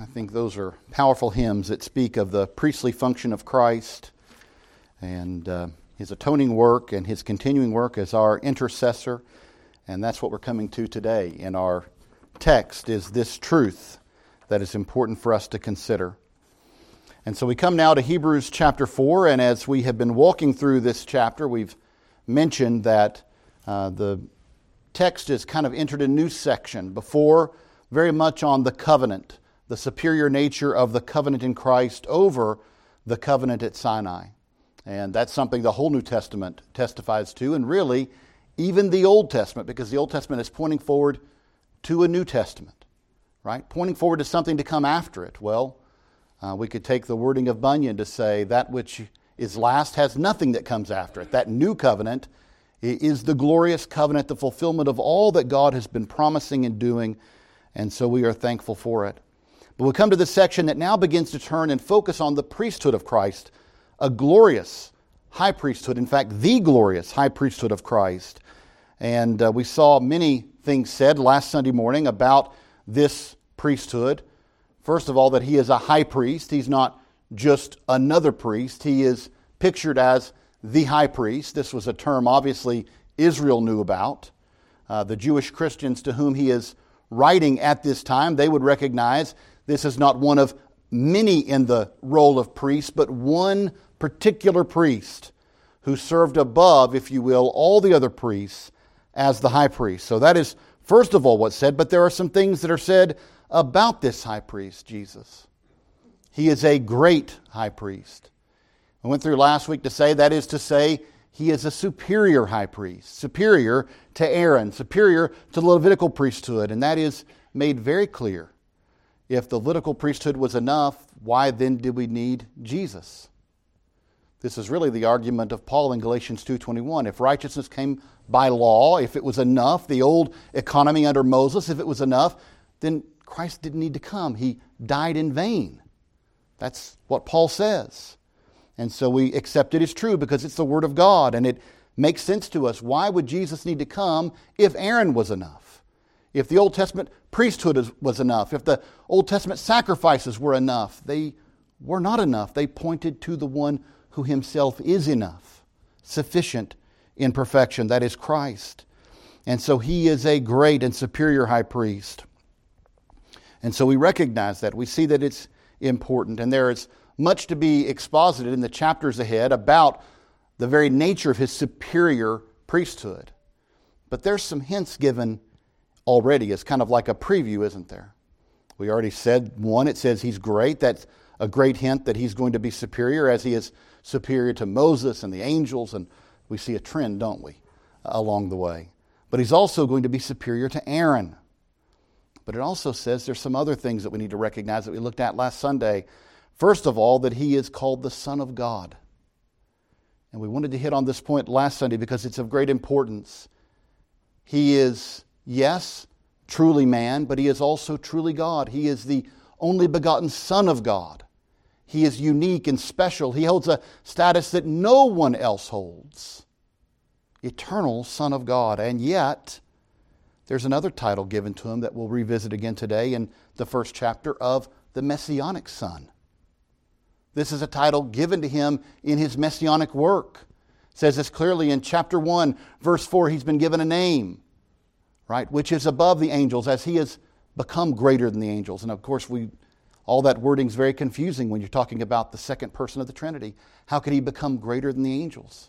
I think those are powerful hymns that speak of the priestly function of Christ and uh, his atoning work and his continuing work as our intercessor. And that's what we're coming to today in our text is this truth that is important for us to consider. And so we come now to Hebrews chapter 4, and as we have been walking through this chapter, we've mentioned that uh, the text has kind of entered a new section. Before, very much on the covenant, the superior nature of the covenant in Christ over the covenant at Sinai. And that's something the whole New Testament testifies to, and really, even the Old Testament, because the Old Testament is pointing forward to a New Testament, right? Pointing forward to something to come after it. Well, uh, we could take the wording of Bunyan to say that which is last has nothing that comes after it. That new covenant is the glorious covenant, the fulfillment of all that God has been promising and doing, and so we are thankful for it. But we come to this section that now begins to turn and focus on the priesthood of Christ, a glorious high priesthood, in fact, the glorious high priesthood of Christ. And uh, we saw many things said last Sunday morning about this priesthood. First of all, that he is a high priest. He's not just another priest, he is pictured as the high priest. This was a term obviously Israel knew about. Uh, the Jewish Christians to whom he is writing at this time, they would recognize this is not one of many in the role of priest, but one particular priest who served above, if you will, all the other priests as the high priest. So that is, first of all, what's said, but there are some things that are said about this high priest, Jesus. He is a great high priest. I went through last week to say that is to say, he is a superior high priest, superior to Aaron, superior to the Levitical priesthood, and that is made very clear. If the Levitical priesthood was enough, why then did we need Jesus? This is really the argument of Paul in Galatians 2:21. If righteousness came by law, if it was enough, the old economy under Moses, if it was enough, then Christ didn't need to come. He died in vain. That's what Paul says. And so we accept it as true because it's the Word of God and it makes sense to us. Why would Jesus need to come if Aaron was enough? If the Old Testament priesthood was enough? If the Old Testament sacrifices were enough? They were not enough. They pointed to the one who himself is enough, sufficient in perfection. That is Christ. And so he is a great and superior high priest. And so we recognize that. We see that it's important. And there is much to be exposited in the chapters ahead about the very nature of his superior priesthood. But there's some hints given already as kind of like a preview, isn't there? We already said one, it says he's great. That's a great hint that he's going to be superior as he is superior to Moses and the angels. And we see a trend, don't we, along the way. But he's also going to be superior to Aaron. But it also says there's some other things that we need to recognize that we looked at last Sunday First of all, that he is called the Son of God. And we wanted to hit on this point last Sunday because it's of great importance. He is, yes, truly man, but he is also truly God. He is the only begotten Son of God. He is unique and special. He holds a status that no one else holds eternal Son of God. And yet, there's another title given to him that we'll revisit again today in the first chapter of the Messianic Son. This is a title given to him in his messianic work. It says this clearly in chapter 1, verse 4, he's been given a name, right, which is above the angels as he has become greater than the angels. And of course, we all that wording is very confusing when you're talking about the second person of the Trinity. How could he become greater than the angels?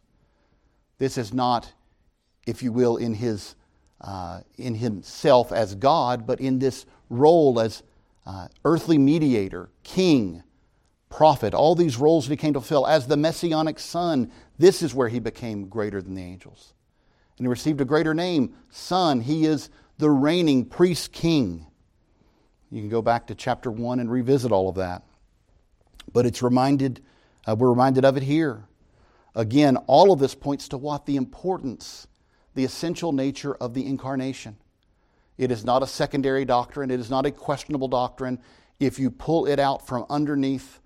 This is not, if you will, in his uh, in himself as God, but in this role as uh, earthly mediator, king, prophet, all these roles that he came to fulfill. As the messianic son, this is where he became greater than the angels. And he received a greater name, Son. He is the reigning priest king. You can go back to chapter 1 and revisit all of that. But it's reminded, uh, we're reminded of it here. Again, all of this points to what? The importance, the essential nature of the incarnation. It is not a secondary doctrine, it is not a questionable doctrine. If you pull it out from underneath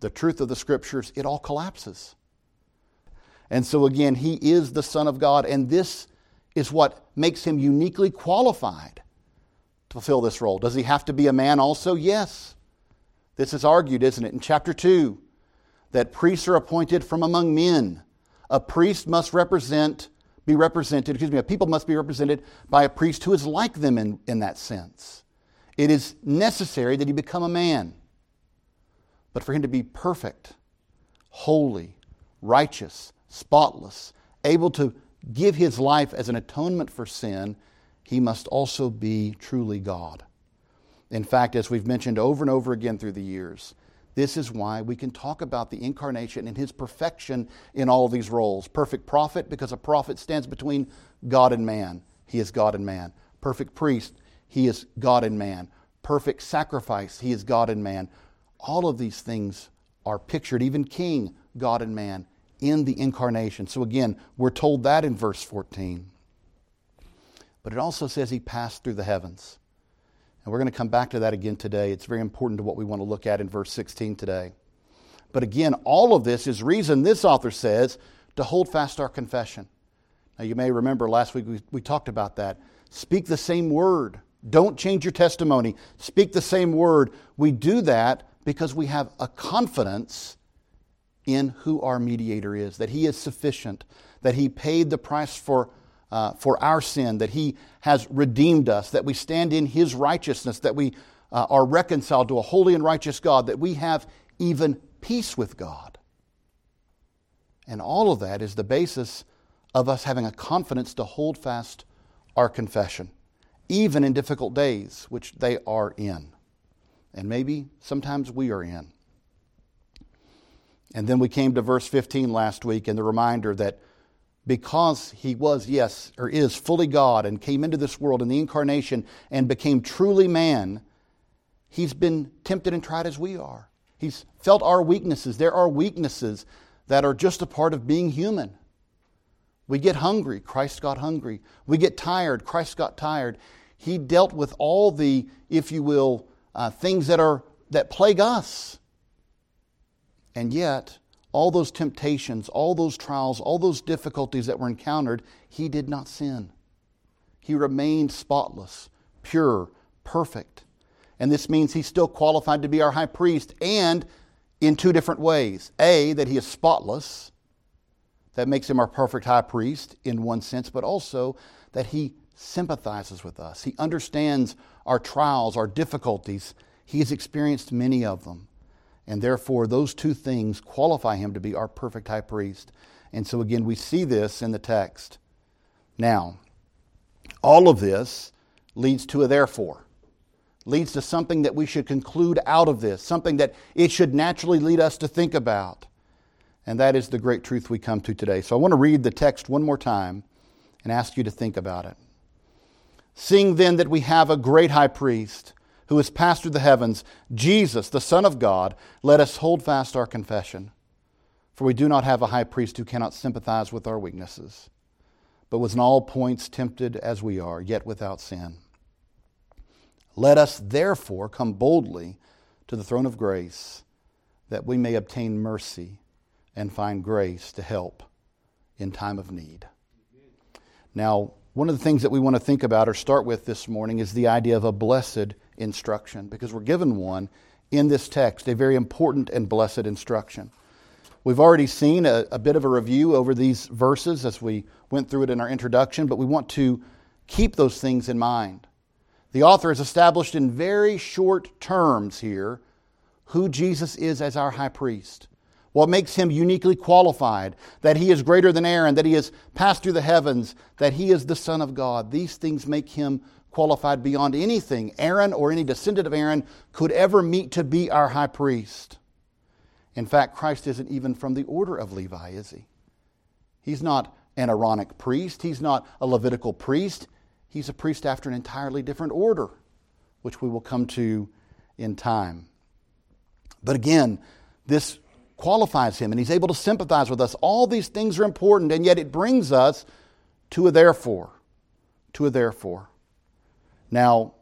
the truth of the scriptures, it all collapses. And so, again, he is the Son of God, and this is what makes him uniquely qualified to fulfill this role. Does he have to be a man also? Yes. This is argued, isn't it, in chapter 2, that priests are appointed from among men. A priest must represent, be represented, excuse me, a people must be represented by a priest who is like them in, in that sense. It is necessary that he become a man. But for him to be perfect, holy, righteous, spotless, able to give his life as an atonement for sin, he must also be truly God. In fact, as we've mentioned over and over again through the years, this is why we can talk about the incarnation and his perfection in all these roles. Perfect prophet, because a prophet stands between God and man. He is God and man. Perfect priest, he is God and man. Perfect sacrifice, he is God and man. All of these things are pictured, even king, God and man, in the incarnation. So again, we're told that in verse 14. But it also says he passed through the heavens. And we're going to come back to that again today. It's very important to what we want to look at in verse 16 today. But again, all of this is reason this author says to hold fast our confession. Now, you may remember last week we, we talked about that. Speak the same word. Don't change your testimony. Speak the same word. We do that because we have a confidence in who our mediator is, that he is sufficient, that he paid the price for uh, for our sin, that He has redeemed us, that we stand in His righteousness, that we uh, are reconciled to a holy and righteous God, that we have even peace with God. And all of that is the basis of us having a confidence to hold fast our confession, even in difficult days, which they are in. And maybe sometimes we are in. And then we came to verse 15 last week and the reminder that because he was, yes, or is fully God and came into this world in the incarnation and became truly man, he's been tempted and tried as we are. He's felt our weaknesses. There are weaknesses that are just a part of being human. We get hungry, Christ got hungry. We get tired, Christ got tired. He dealt with all the, if you will, uh, things that are that plague us. And yet, all those temptations, all those trials, all those difficulties that were encountered, he did not sin. He remained spotless, pure, perfect. And this means he's still qualified to be our high priest, and in two different ways. A, that he is spotless, that makes him our perfect high priest in one sense, but also that he sympathizes with us. He understands our trials, our difficulties. He has experienced many of them. And therefore, those two things qualify him to be our perfect high priest. And so, again, we see this in the text. Now, all of this leads to a therefore, leads to something that we should conclude out of this, something that it should naturally lead us to think about. And that is the great truth we come to today. So I want to read the text one more time and ask you to think about it. Seeing then that we have a great high priest, who has passed through the heavens, Jesus, the Son of God, let us hold fast our confession. For we do not have a high priest who cannot sympathize with our weaknesses, but was in all points tempted as we are, yet without sin. Let us therefore come boldly to the throne of grace, that we may obtain mercy and find grace to help in time of need. Now, one of the things that we want to think about or start with this morning is the idea of a blessed instruction, because we're given one in this text, a very important and blessed instruction. We've already seen a, a, bit of a review over these verses as we went through it in our introduction, but we want to keep those things in mind. The author has established in very short terms here who Jesus is as our high priest, what makes him uniquely qualified, that he is greater than Aaron, that he has passed through the heavens, that he is the Son of God. These things make him qualified beyond anything Aaron or any descendant of Aaron could ever meet to be our high priest. In fact, Christ isn't even from the order of Levi, is he? He's not an Aaronic priest, he's not a Levitical priest. He's a priest after an entirely different order, which we will come to in time. But again, this qualifies him and he's able to sympathize with us. All these things are important, and yet it brings us to a therefore. To a therefore. Now,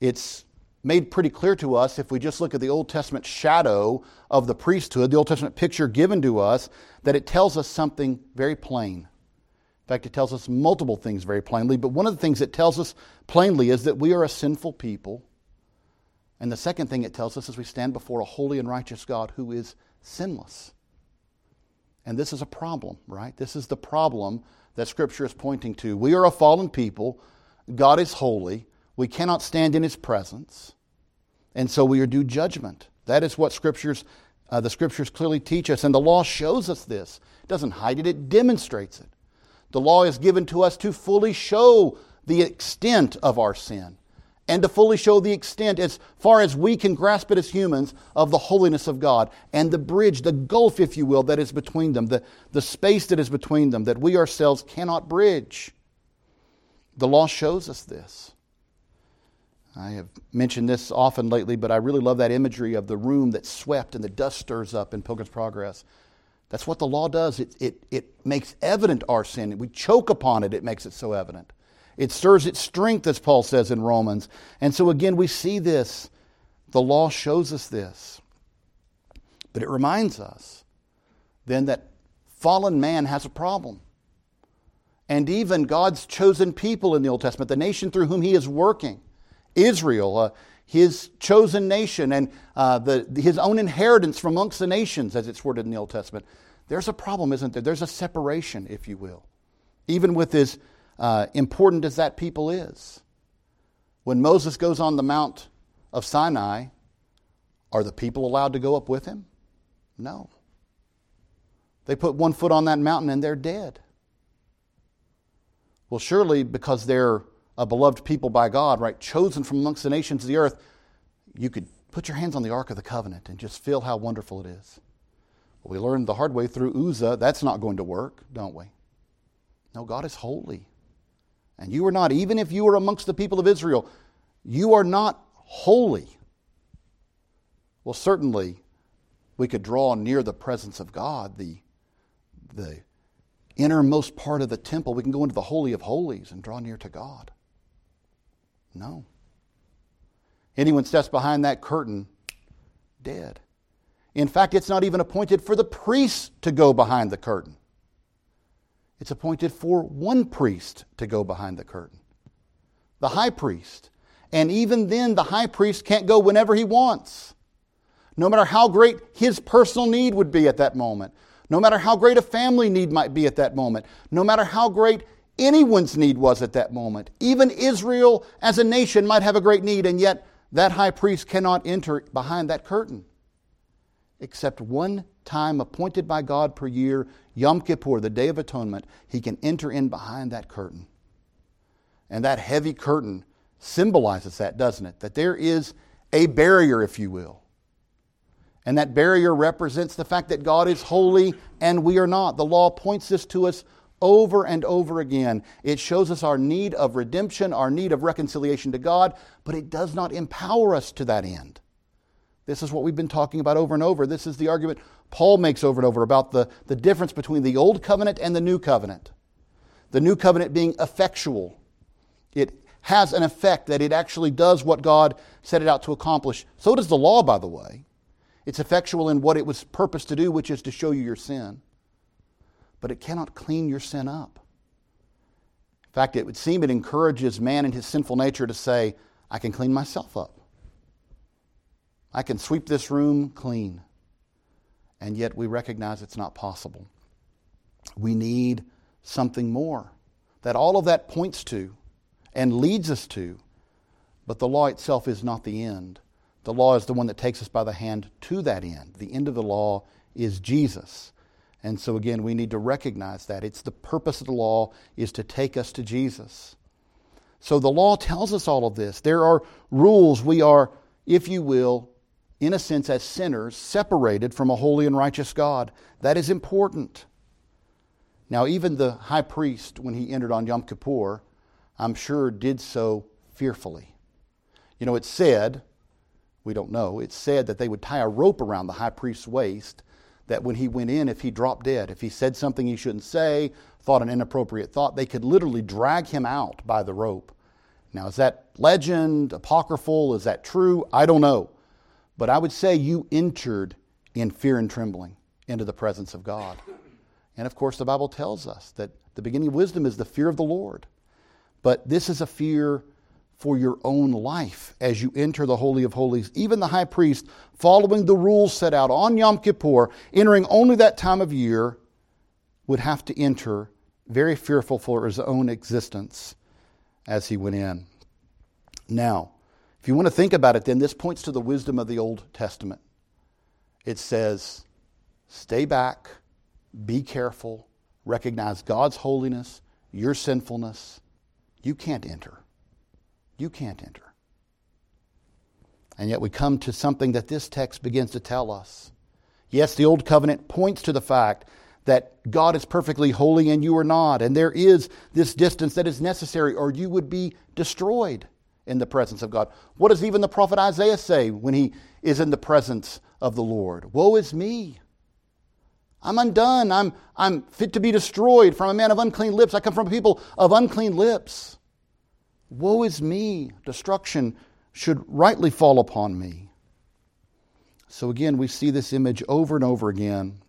it's made pretty clear to us if we just look at the Old Testament shadow of the priesthood, the Old Testament picture given to us, that it tells us something very plain. In fact, it tells us multiple things very plainly, but one of the things it tells us plainly is that we are a sinful people And the second thing it tells us is we stand before a holy and righteous God who is sinless. And this is a problem, right? This is the problem that Scripture is pointing to. We are a fallen people. God is holy. We cannot stand in His presence. And so we are due judgment. That is what Scriptures, uh, the Scriptures clearly teach us. And the law shows us this. It doesn't hide it, it demonstrates it. The law is given to us to fully show the extent of our sin and to fully show the extent, as far as we can grasp it as humans, of the holiness of God and the bridge, the gulf, if you will, that is between them, the, the space that is between them, that we ourselves cannot bridge. The law shows us this. I have mentioned this often lately, but I really love that imagery of the room that's swept and the dust stirs up in Pilgrim's Progress. That's what the law does. It, it, it makes evident our sin. We choke upon it, it makes it so evident. It stirs its strength, as Paul says in Romans. And so, again, we see this. The law shows us this. But it reminds us then that fallen man has a problem. And even God's chosen people in the Old Testament, the nation through whom he is working, Israel, uh, his chosen nation, and uh, the, his own inheritance from amongst the nations, as it's worded in the Old Testament, there's a problem, isn't there? There's a separation, if you will. Even with as uh, important as that people is. When Moses goes on the Mount of Sinai, are the people allowed to go up with him? No. They put one foot on that mountain and they're dead. Well, surely because they're a beloved people by God, right, chosen from amongst the nations of the earth, you could put your hands on the Ark of the Covenant and just feel how wonderful it is. Well, we learned the hard way through Uzzah that's not going to work, don't we? No, God is holy. And you are not, even if you are amongst the people of Israel, you are not holy. Well, certainly we could draw near the presence of God, the, the innermost part of the temple. We can go into the Holy of Holies and draw near to God. No. Anyone steps behind that curtain, dead. In fact, it's not even appointed for the priests to go behind the curtain. It's appointed for one priest to go behind the curtain the high priest. And even then, the high priest can't go whenever he wants. No matter how great his personal need would be at that moment, no matter how great a family need might be at that moment, no matter how great anyone's need was at that moment. Even Israel as a nation might have a great need, and yet that high priest cannot enter behind that curtain. Except one time appointed by God per year, Yom Kippur, the Day of Atonement, he can enter in behind that curtain. And that heavy curtain symbolizes that, doesn't it? That there is a barrier, if you will. And that barrier represents the fact that God is holy and we are not. The law points this to us over and over again. It shows us our need of redemption, our need of reconciliation to God, but it does not empower us to that end. This is what we've been talking about over and over. This is the argument Paul makes over and over about the, the difference between the old covenant and the new covenant. The new covenant being effectual, it has an effect that it actually does what God set it out to accomplish. So does the law, by the way. It's effectual in what it was purposed to do, which is to show you your sin but it cannot clean your sin up. In fact, it would seem it encourages man in his sinful nature to say, I can clean myself up. I can sweep this room clean. And yet we recognize it's not possible. We need something more. That all of that points to and leads us to, but the law itself is not the end. The law is the one that takes us by the hand to that end. The end of the law is Jesus. And so again, we need to recognize that. It's the purpose of the law is to take us to Jesus. So the law tells us all of this. There are rules. We are, if you will, in a sense, as sinners, separated from a holy and righteous God. That is important. Now, even the high priest, when he entered on Yom Kippur, I'm sure did so fearfully. You know, it's said, we don't know, it's said that they would tie a rope around the high priest's waist that when he went in, if he dropped dead, if he said something he shouldn't say, thought an inappropriate thought, they could literally drag him out by the rope. Now, is that legend, apocryphal? Is that true? I don't know. But I would say you entered in fear and trembling into the presence of God. And of course, the Bible tells us that the beginning of wisdom is the fear of the Lord. But this is a fear for your own life as you enter the Holy of Holies. Even the high priest, following the rules set out on Yom Kippur, entering only that time of year, would have to enter very fearful for his own existence as he went in. Now, if you want to think about it, then this points to the wisdom of the Old Testament. It says, stay back, be careful, recognize God's holiness, your sinfulness. You can't enter. You can't enter. And yet we come to something that this text begins to tell us. Yes, the Old Covenant points to the fact that God is perfectly holy and you are not, and there is this distance that is necessary, or you would be destroyed in the presence of God. What does even the prophet Isaiah say when he is in the presence of the Lord? Woe is me! I'm undone. I'm, I'm fit to be destroyed from a man of unclean lips. I come from people of unclean lips. Woe is me! Destruction should rightly fall upon me. So again, we see this image over and over again.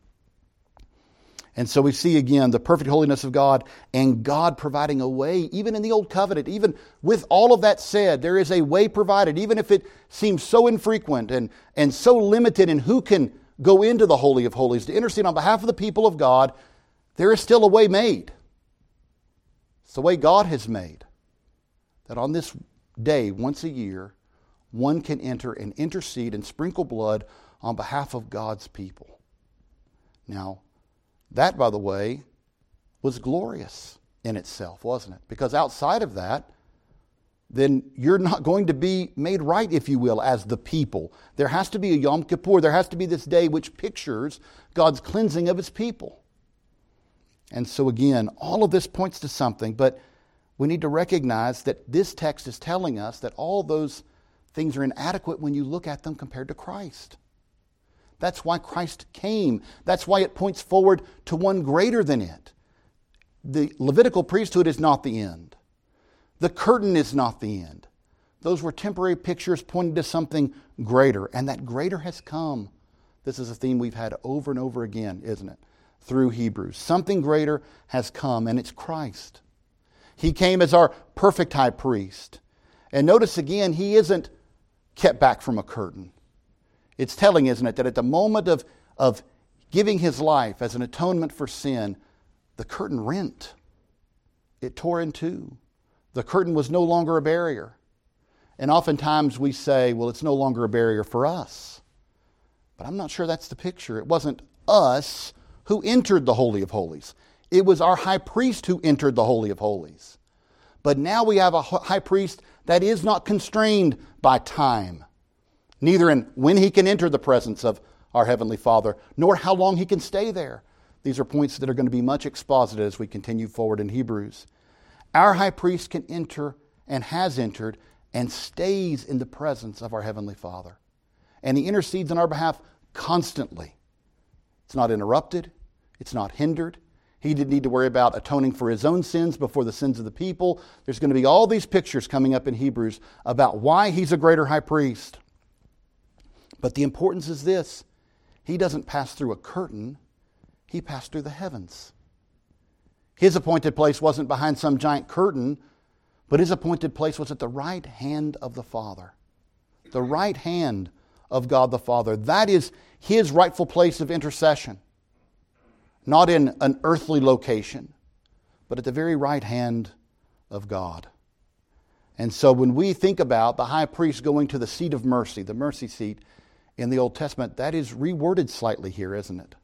And so we see again the perfect holiness of God and God providing a way, even in the Old Covenant, even with all of that said, there is a way provided, even if it seems so infrequent and, and so limited in who can go into the Holy of Holies to intercede on behalf of the people of God, there is still a way made. It's the way God has made that on this day, once a year, one can enter and intercede and sprinkle blood on behalf of God's people. Now, that, by the way, was glorious in itself, wasn't it? Because outside of that, then you're not going to be made right, if you will, as the people. There has to be a Yom Kippur. There has to be this day which pictures God's cleansing of his people. And so, again, all of this points to something, but we need to recognize that this text is telling us that all those things are inadequate when you look at them compared to Christ. That's why Christ came. That's why it points forward to one greater than it. The Levitical priesthood is not the end, the curtain is not the end. Those were temporary pictures pointing to something greater, and that greater has come. This is a theme we've had over and over again, isn't it? Through Hebrews. Something greater has come, and it's Christ. He came as our perfect high priest. And notice again, he isn't kept back from a curtain. It's telling, isn't it, that at the moment of, of giving his life as an atonement for sin, the curtain rent. It tore in two. The curtain was no longer a barrier. And oftentimes we say, well, it's no longer a barrier for us. But I'm not sure that's the picture. It wasn't us who entered the Holy of Holies. It was our high priest who entered the Holy of Holies. But now we have a high priest that is not constrained by time, neither in when he can enter the presence of our Heavenly Father, nor how long he can stay there. These are points that are going to be much exposited as we continue forward in Hebrews. Our high priest can enter and has entered and stays in the presence of our Heavenly Father. And he intercedes on our behalf constantly. It's not interrupted, it's not hindered, he didn't need to worry about atoning for his own sins before the sins of the people. There's going to be all these pictures coming up in Hebrews about why he's a greater high priest. But the importance is this he doesn't pass through a curtain, he passed through the heavens. His appointed place wasn't behind some giant curtain, but his appointed place was at the right hand of the Father. The right hand of God the Father. That is his rightful place of intercession not in an earthly location, but at the very right hand of God. And so when we think about the high priest going to the seat of mercy, the mercy seat in the Old Testament, that is reworded slightly here, isn't it?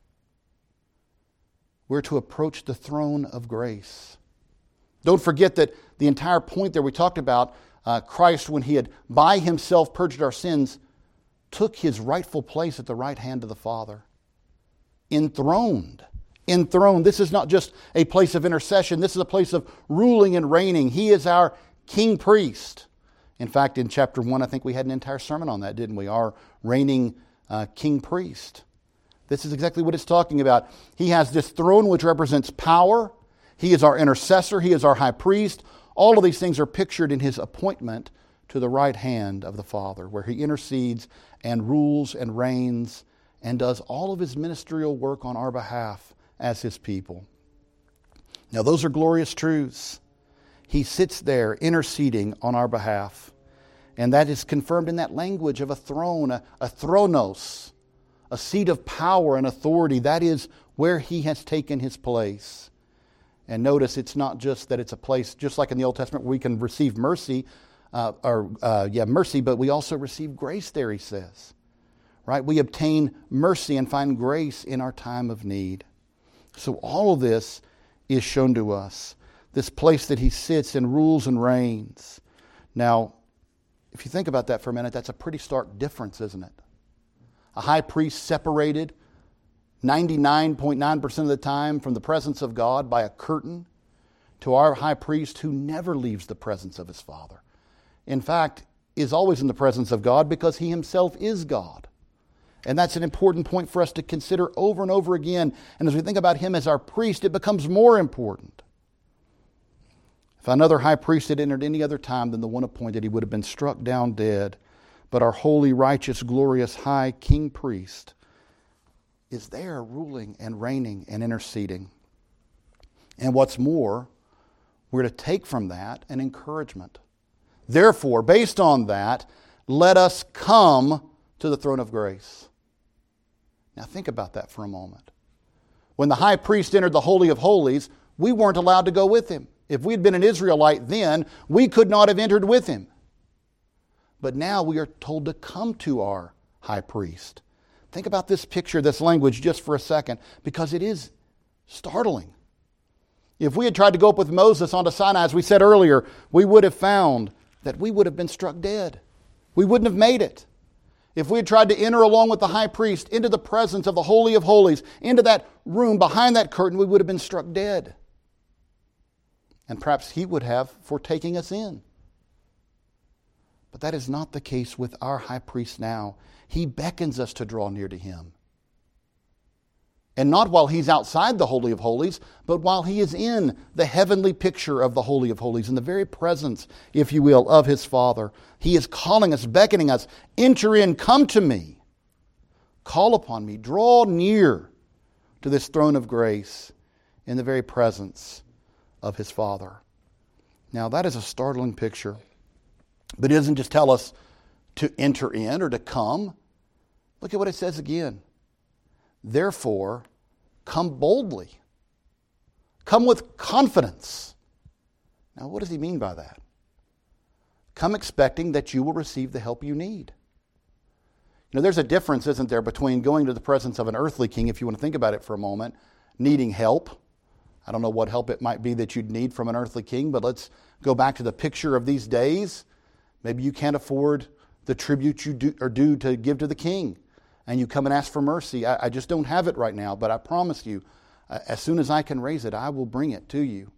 We're to approach the throne of grace. Don't forget that the entire point there we talked about uh, Christ, when he had by himself purged our sins, took his rightful place at the right hand of the Father, enthroned enthroned. This is not just a place of intercession, this is a place of ruling and reigning. He is our king priest. In fact, in chapter 1, I think we had an entire sermon on that, didn't we? Our reigning uh, king priest. This is exactly what it's talking about. He has this throne which represents power. He is our intercessor. He is our high priest. All of these things are pictured in his appointment to the right hand of the Father, where he intercedes and rules and reigns and does all of his ministerial work on our behalf as his people. Now, those are glorious truths. he sits there interceding on our behalf. And that is confirmed in that language of a throne, a, a thronos, a seat of power and authority. That is where he has taken his place. And notice it's not just that it's a place, just like in the Old Testament, where we can receive mercy, uh, or uh, yeah, mercy, but we also receive grace there, he says. Right? We obtain mercy and find grace in our time of need. So all of this is shown to us. This place that he sits and rules and reigns. Now, if you think about that for a minute, that's a pretty stark difference, isn't it? A high priest separated 99.9% of the time from the presence of God by a curtain to our high priest who never leaves the presence of his Father. In fact, is always in the presence of God because he himself is God. And that's an important point for us to consider over and over again. And as we think about him as our priest, it becomes more important. If another high priest had entered any other time than the one appointed, he would have been struck down dead. But our holy, righteous, glorious high king priest is there ruling and reigning and interceding. And what's more, we're to take from that an encouragement. Therefore, based on that, let us come to the throne of grace. Now, think about that for a moment. When the high priest entered the Holy of Holies, we weren't allowed to go with him. If we had been an Israelite then, we could not have entered with him. But now we are told to come to our high priest. Think about this picture, this language, just for a second, because it is startling. If we had tried to go up with Moses onto Sinai, as we said earlier, we would have found that we would have been struck dead. We wouldn't have made it. If we had tried to enter along with the high priest into the presence of the Holy of Holies, into that room behind that curtain, we would have been struck dead. And perhaps he would have for taking us in. But that is not the case with our high priest now. He beckons us to draw near to him. And not while he's outside the Holy of Holies, but while he is in the heavenly picture of the Holy of Holies, in the very presence, if you will, of his Father. He is calling us, beckoning us, enter in, come to me. Call upon me, draw near to this throne of grace in the very presence of his Father. Now, that is a startling picture, but it doesn't just tell us to enter in or to come. Look at what it says again. Therefore, come boldly. Come with confidence. Now, what does he mean by that? Come expecting that you will receive the help you need. You know, there's a difference, isn't there, between going to the presence of an earthly king, if you want to think about it for a moment, needing help. I don't know what help it might be that you'd need from an earthly king, but let's go back to the picture of these days. Maybe you can't afford the tribute you do, are due to give to the king and you come and ask for mercy. I, I just don't have it right now, but I promise you, uh, as soon as I can raise it, I will bring it to you.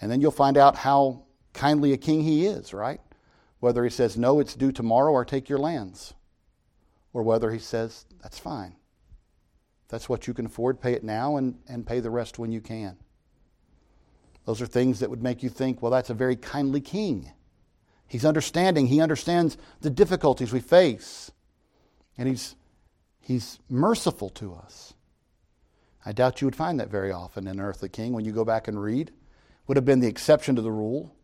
And then you'll find out how kindly a king he is, right? Whether he says, no, it's due tomorrow or take your lands. Or whether he says, that's fine. that's what you can afford, pay it now and, and pay the rest when you can. Those are things that would make you think, well, that's a very kindly king. He's understanding, he understands the difficulties we face. And he's, he's merciful to us. I doubt you would find that very often in an earthly king when you go back and read. Would have been the exception to the rule.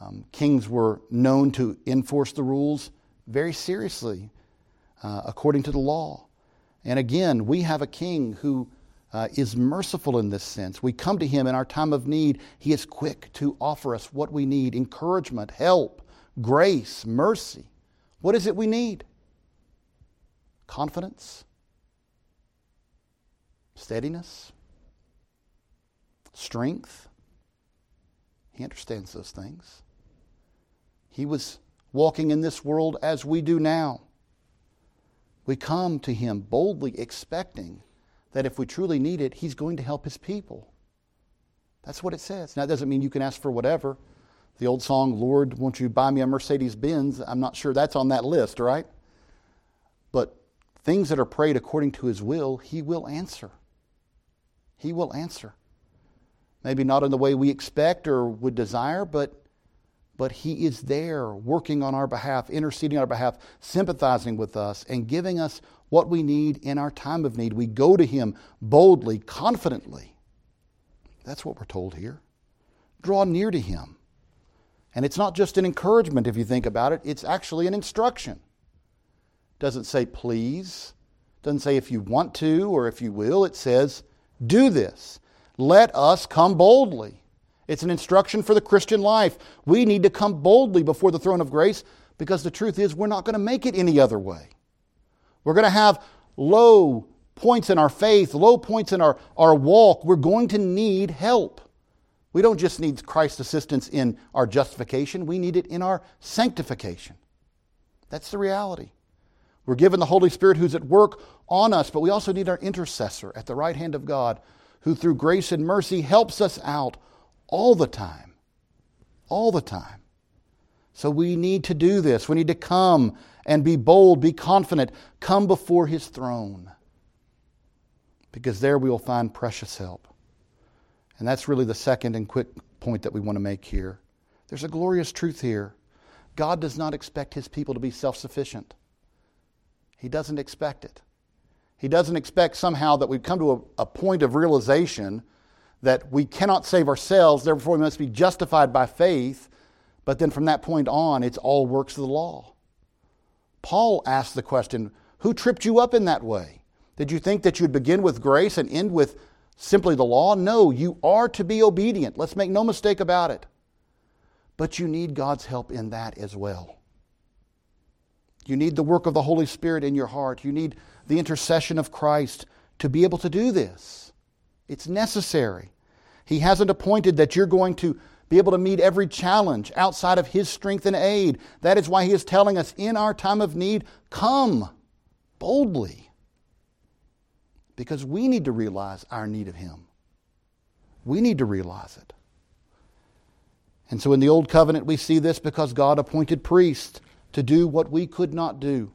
Um, kings were known to enforce the rules very seriously uh, according to the law. And again, we have a king who uh, is merciful in this sense. We come to him in our time of need. He is quick to offer us what we need encouragement, help, grace, mercy. What is it we need? Confidence, steadiness, strength. He understands those things. He was walking in this world as we do now. We come to Him boldly expecting that if we truly need it, He's going to help His people. That's what it says. Now, it doesn't mean you can ask for whatever. The old song, Lord, won't you buy me a Mercedes Benz? I'm not sure that's on that list, right? But things that are prayed according to His will, He will answer. He will answer. Maybe not in the way we expect or would desire, but, but He is there working on our behalf, interceding on our behalf, sympathizing with us, and giving us what we need in our time of need. We go to Him boldly, confidently. That's what we're told here. draw near to Him. And it's not just an encouragement if you think about it, it's actually an instruction. Doesn't say please, doesn't say if you want to or if you will, it says do this. Let us come boldly. It's an instruction for the Christian life. We need to come boldly before the throne of grace because the truth is we're not going to make it any other way. We're going to have low points in our faith, low points in our, our walk. We're going to need help. We don't just need Christ's assistance in our justification, we need it in our sanctification. That's the reality. We're given the Holy Spirit who's at work on us, but we also need our intercessor at the right hand of God who, through grace and mercy, helps us out all the time. All the time. So we need to do this. We need to come and be bold, be confident, come before His throne. Because there we will find precious help. And that's really the second and quick point that we want to make here. There's a glorious truth here. God does not expect his people to be self sufficient. He doesn't expect it. He doesn't expect somehow that we've come to a, a, point of realization that we cannot save ourselves, therefore we must be justified by faith, but then from that point on, it's all works of the law. Paul asked the question Who tripped you up in that way? Did you think that you'd begin with grace and end with simply the law? No, you are to be obedient. Let's make no mistake about it. But you need God's help in that as well. You need the work of the Holy Spirit in your heart. You need the intercession of Christ to be able to do this. It's necessary. He hasn't appointed that you're going to be able to meet every challenge outside of His strength and aid. That is why He is telling us in our time of need, come boldly because we need to realize our need of Him. We need to realize it. And so in the Old Covenant, we see this because God appointed priests to do what we could not do.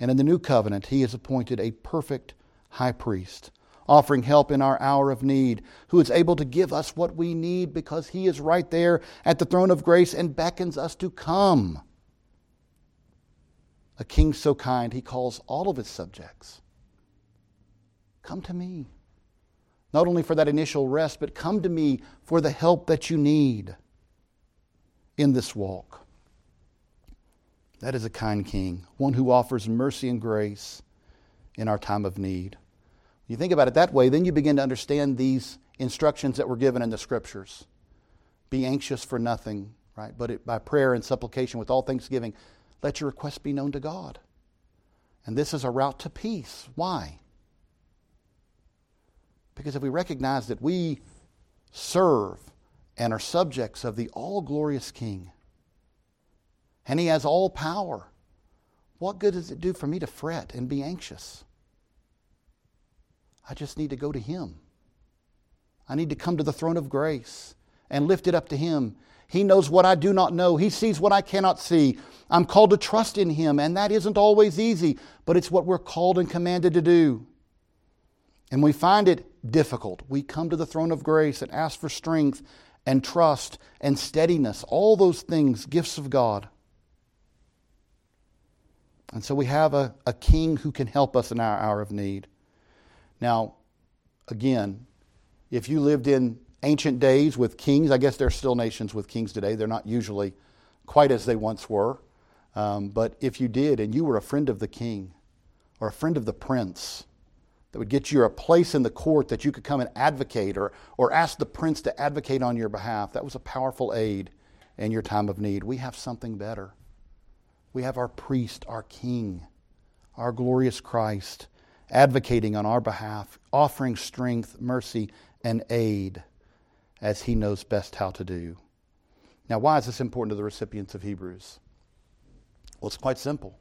And in the New Covenant, He has appointed a perfect high priest, offering help in our hour of need, who is able to give us what we need because He is right there at the throne of grace and beckons us to come. A king so kind, he calls all of his subjects Come to me. Not only for that initial rest, but come to me for the help that you need in this walk. That is a kind king, one who offers mercy and grace in our time of need. You think about it that way, then you begin to understand these instructions that were given in the scriptures. Be anxious for nothing, right? But it, by prayer and supplication with all thanksgiving, let your requests be known to God. And this is a route to peace. Why? Because if we recognize that we serve and are subjects of the all glorious King, and He has all power, what good does it do for me to fret and be anxious? I just need to go to Him. I need to come to the throne of grace and lift it up to Him. He knows what I do not know. He sees what I cannot see. I'm called to trust in Him, and that isn't always easy, but it's what we're called and commanded to do. And we find it difficult, we come to the throne of grace and ask for strength and trust and steadiness, all those things, gifts of God. And so we have a, a king who can help us in our hour of need. Now, again, if you lived in ancient days with kings, I guess there are still nations with kings today. They're not usually quite as they once were. Um, but if you did and you were a friend of the king or a friend of the prince, that would get you a place in the court that you could come and advocate or, or ask the prince to advocate on your behalf. That was a powerful aid in your time of need. We have something better. We have our priest, our king, our glorious Christ, advocating on our behalf, offering strength, mercy, and aid as he knows best how to do. Now, why is this important to the recipients of Hebrews? Well, it's quite simple.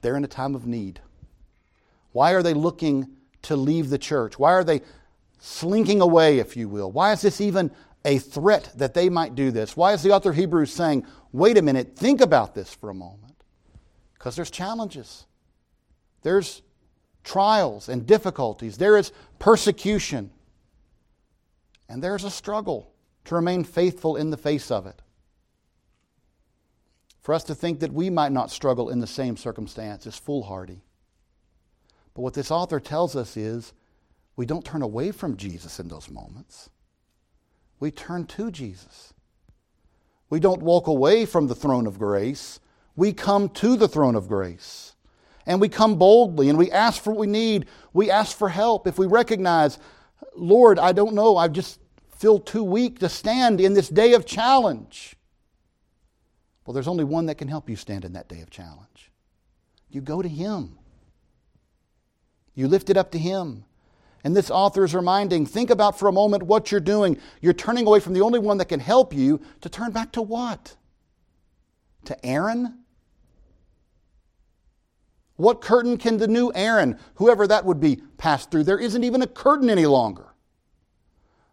They're in a time of need. Why are they looking to leave the church? Why are they slinking away, if you will? Why is this even a threat that they might do this? Why is the author of Hebrews saying, wait a minute, think about this for a moment? Because there's challenges, there's trials and difficulties, there is persecution, and there's a struggle to remain faithful in the face of it. For us to think that we might not struggle in the same circumstance is foolhardy. But what this author tells us is we don't turn away from Jesus in those moments. We turn to Jesus. We don't walk away from the throne of grace. We come to the throne of grace. And we come boldly and we ask for what we need. We ask for help. If we recognize, Lord, I don't know, I just feel too weak to stand in this day of challenge. Well, there's only one that can help you stand in that day of challenge. You go to Him, you lift it up to Him. And this author is reminding think about for a moment what you're doing. You're turning away from the only one that can help you to turn back to what? To Aaron? What curtain can the new Aaron, whoever that would be, pass through? There isn't even a curtain any longer.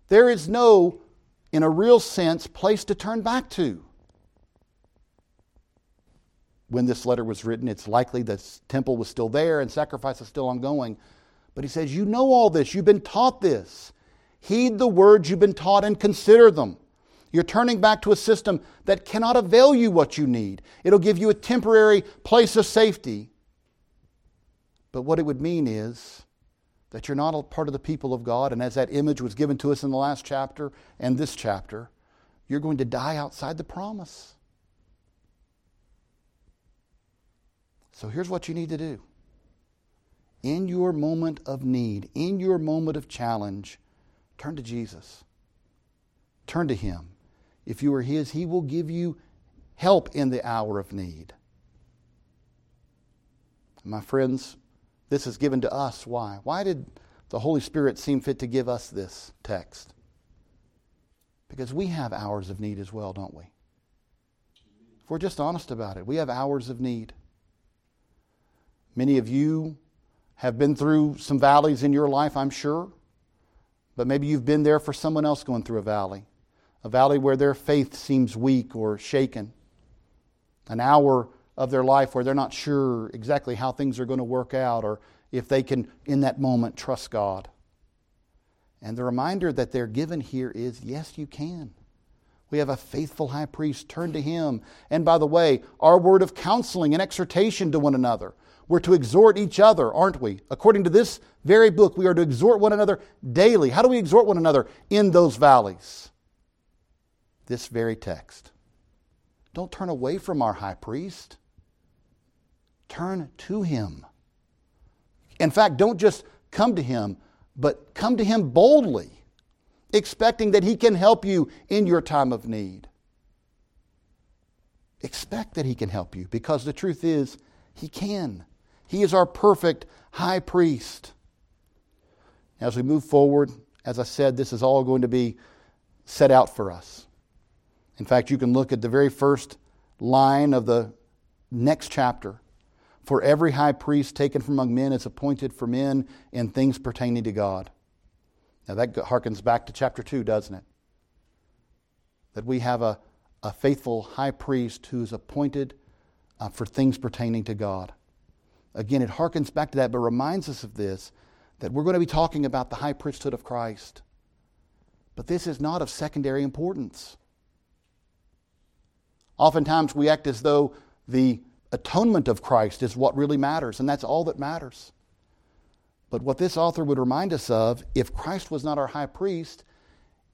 There is no, in a real sense, place to turn back to. When this letter was written, it's likely the temple was still there and sacrifice is still ongoing. But he says, You know all this, you've been taught this. Heed the words you've been taught and consider them. You're turning back to a system that cannot avail you what you need. It'll give you a temporary place of safety. But what it would mean is that you're not a part of the people of God, and as that image was given to us in the last chapter and this chapter, you're going to die outside the promise. So here's what you need to do in your moment of need, in your moment of challenge, turn to Jesus. Turn to Him. If you are His, He will give you help in the hour of need. My friends, this is given to us. Why? Why did the Holy Spirit seem fit to give us this text? Because we have hours of need as well, don't we? If we're just honest about it, we have hours of need. Many of you have been through some valleys in your life, I'm sure. But maybe you've been there for someone else going through a valley, a valley where their faith seems weak or shaken, an hour of their life where they're not sure exactly how things are going to work out or if they can, in that moment, trust God. And the reminder that they're given here is yes, you can. We have a faithful high priest. Turn to him. And by the way, our word of counseling and exhortation to one another we're to exhort each other, aren't we? According to this very book, we are to exhort one another daily. How do we exhort one another in those valleys? This very text. Don't turn away from our high priest, turn to him. In fact, don't just come to him, but come to him boldly, expecting that he can help you in your time of need. Expect that he can help you because the truth is, he can. He is our perfect high priest. As we move forward, as I said, this is all going to be set out for us. In fact, you can look at the very first line of the next chapter. For every high priest taken from among men is appointed for men in things pertaining to God. Now that harkens back to chapter 2, doesn't it? That we have a, a faithful high priest who is appointed uh, for things pertaining to God. Again, it harkens back to that, but reminds us of this that we're going to be talking about the high priesthood of Christ. But this is not of secondary importance. Oftentimes we act as though the atonement of Christ is what really matters, and that's all that matters. But what this author would remind us of, if Christ was not our high priest,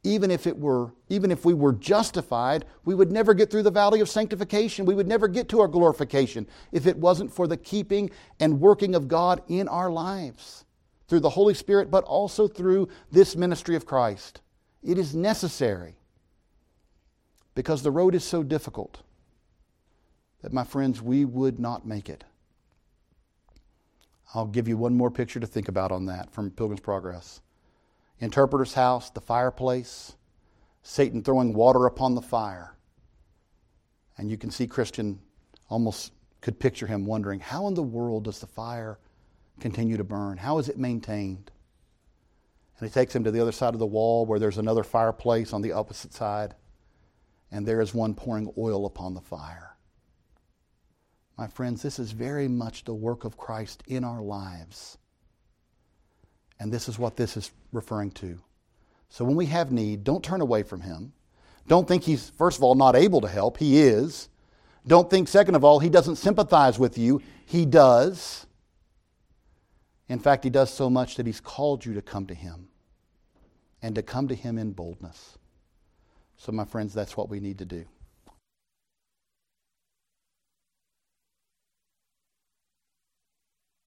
even if it were even if we were justified we would never get through the valley of sanctification. We would never get to our glorification if it wasn't for the keeping and working of god in our lives through the holy spirit but also through this ministry of christ. It is necessary because the road is so difficult that my friends we would not make it i'll give you one more picture to think about on that from pilgrim's progress interpreter's house, the fireplace, Satan throwing water upon the fire. And you can see Christian almost could picture him wondering, how in the world does the fire continue to burn? How is it maintained? And he takes him to the other side of the wall where there's another fireplace on the opposite side, and there is one pouring oil upon the fire. My friends, this is very much the work of Christ in our lives. And this is what this is referring to. So when we have need, don't turn away from Him. Don't think He's, first of all, not able to help. He is. Don't think, second of all, He doesn't sympathize with you. He does. In fact, He does so much that He's called you to come to Him and to come to Him in boldness. So, my friends, that's what we need to do.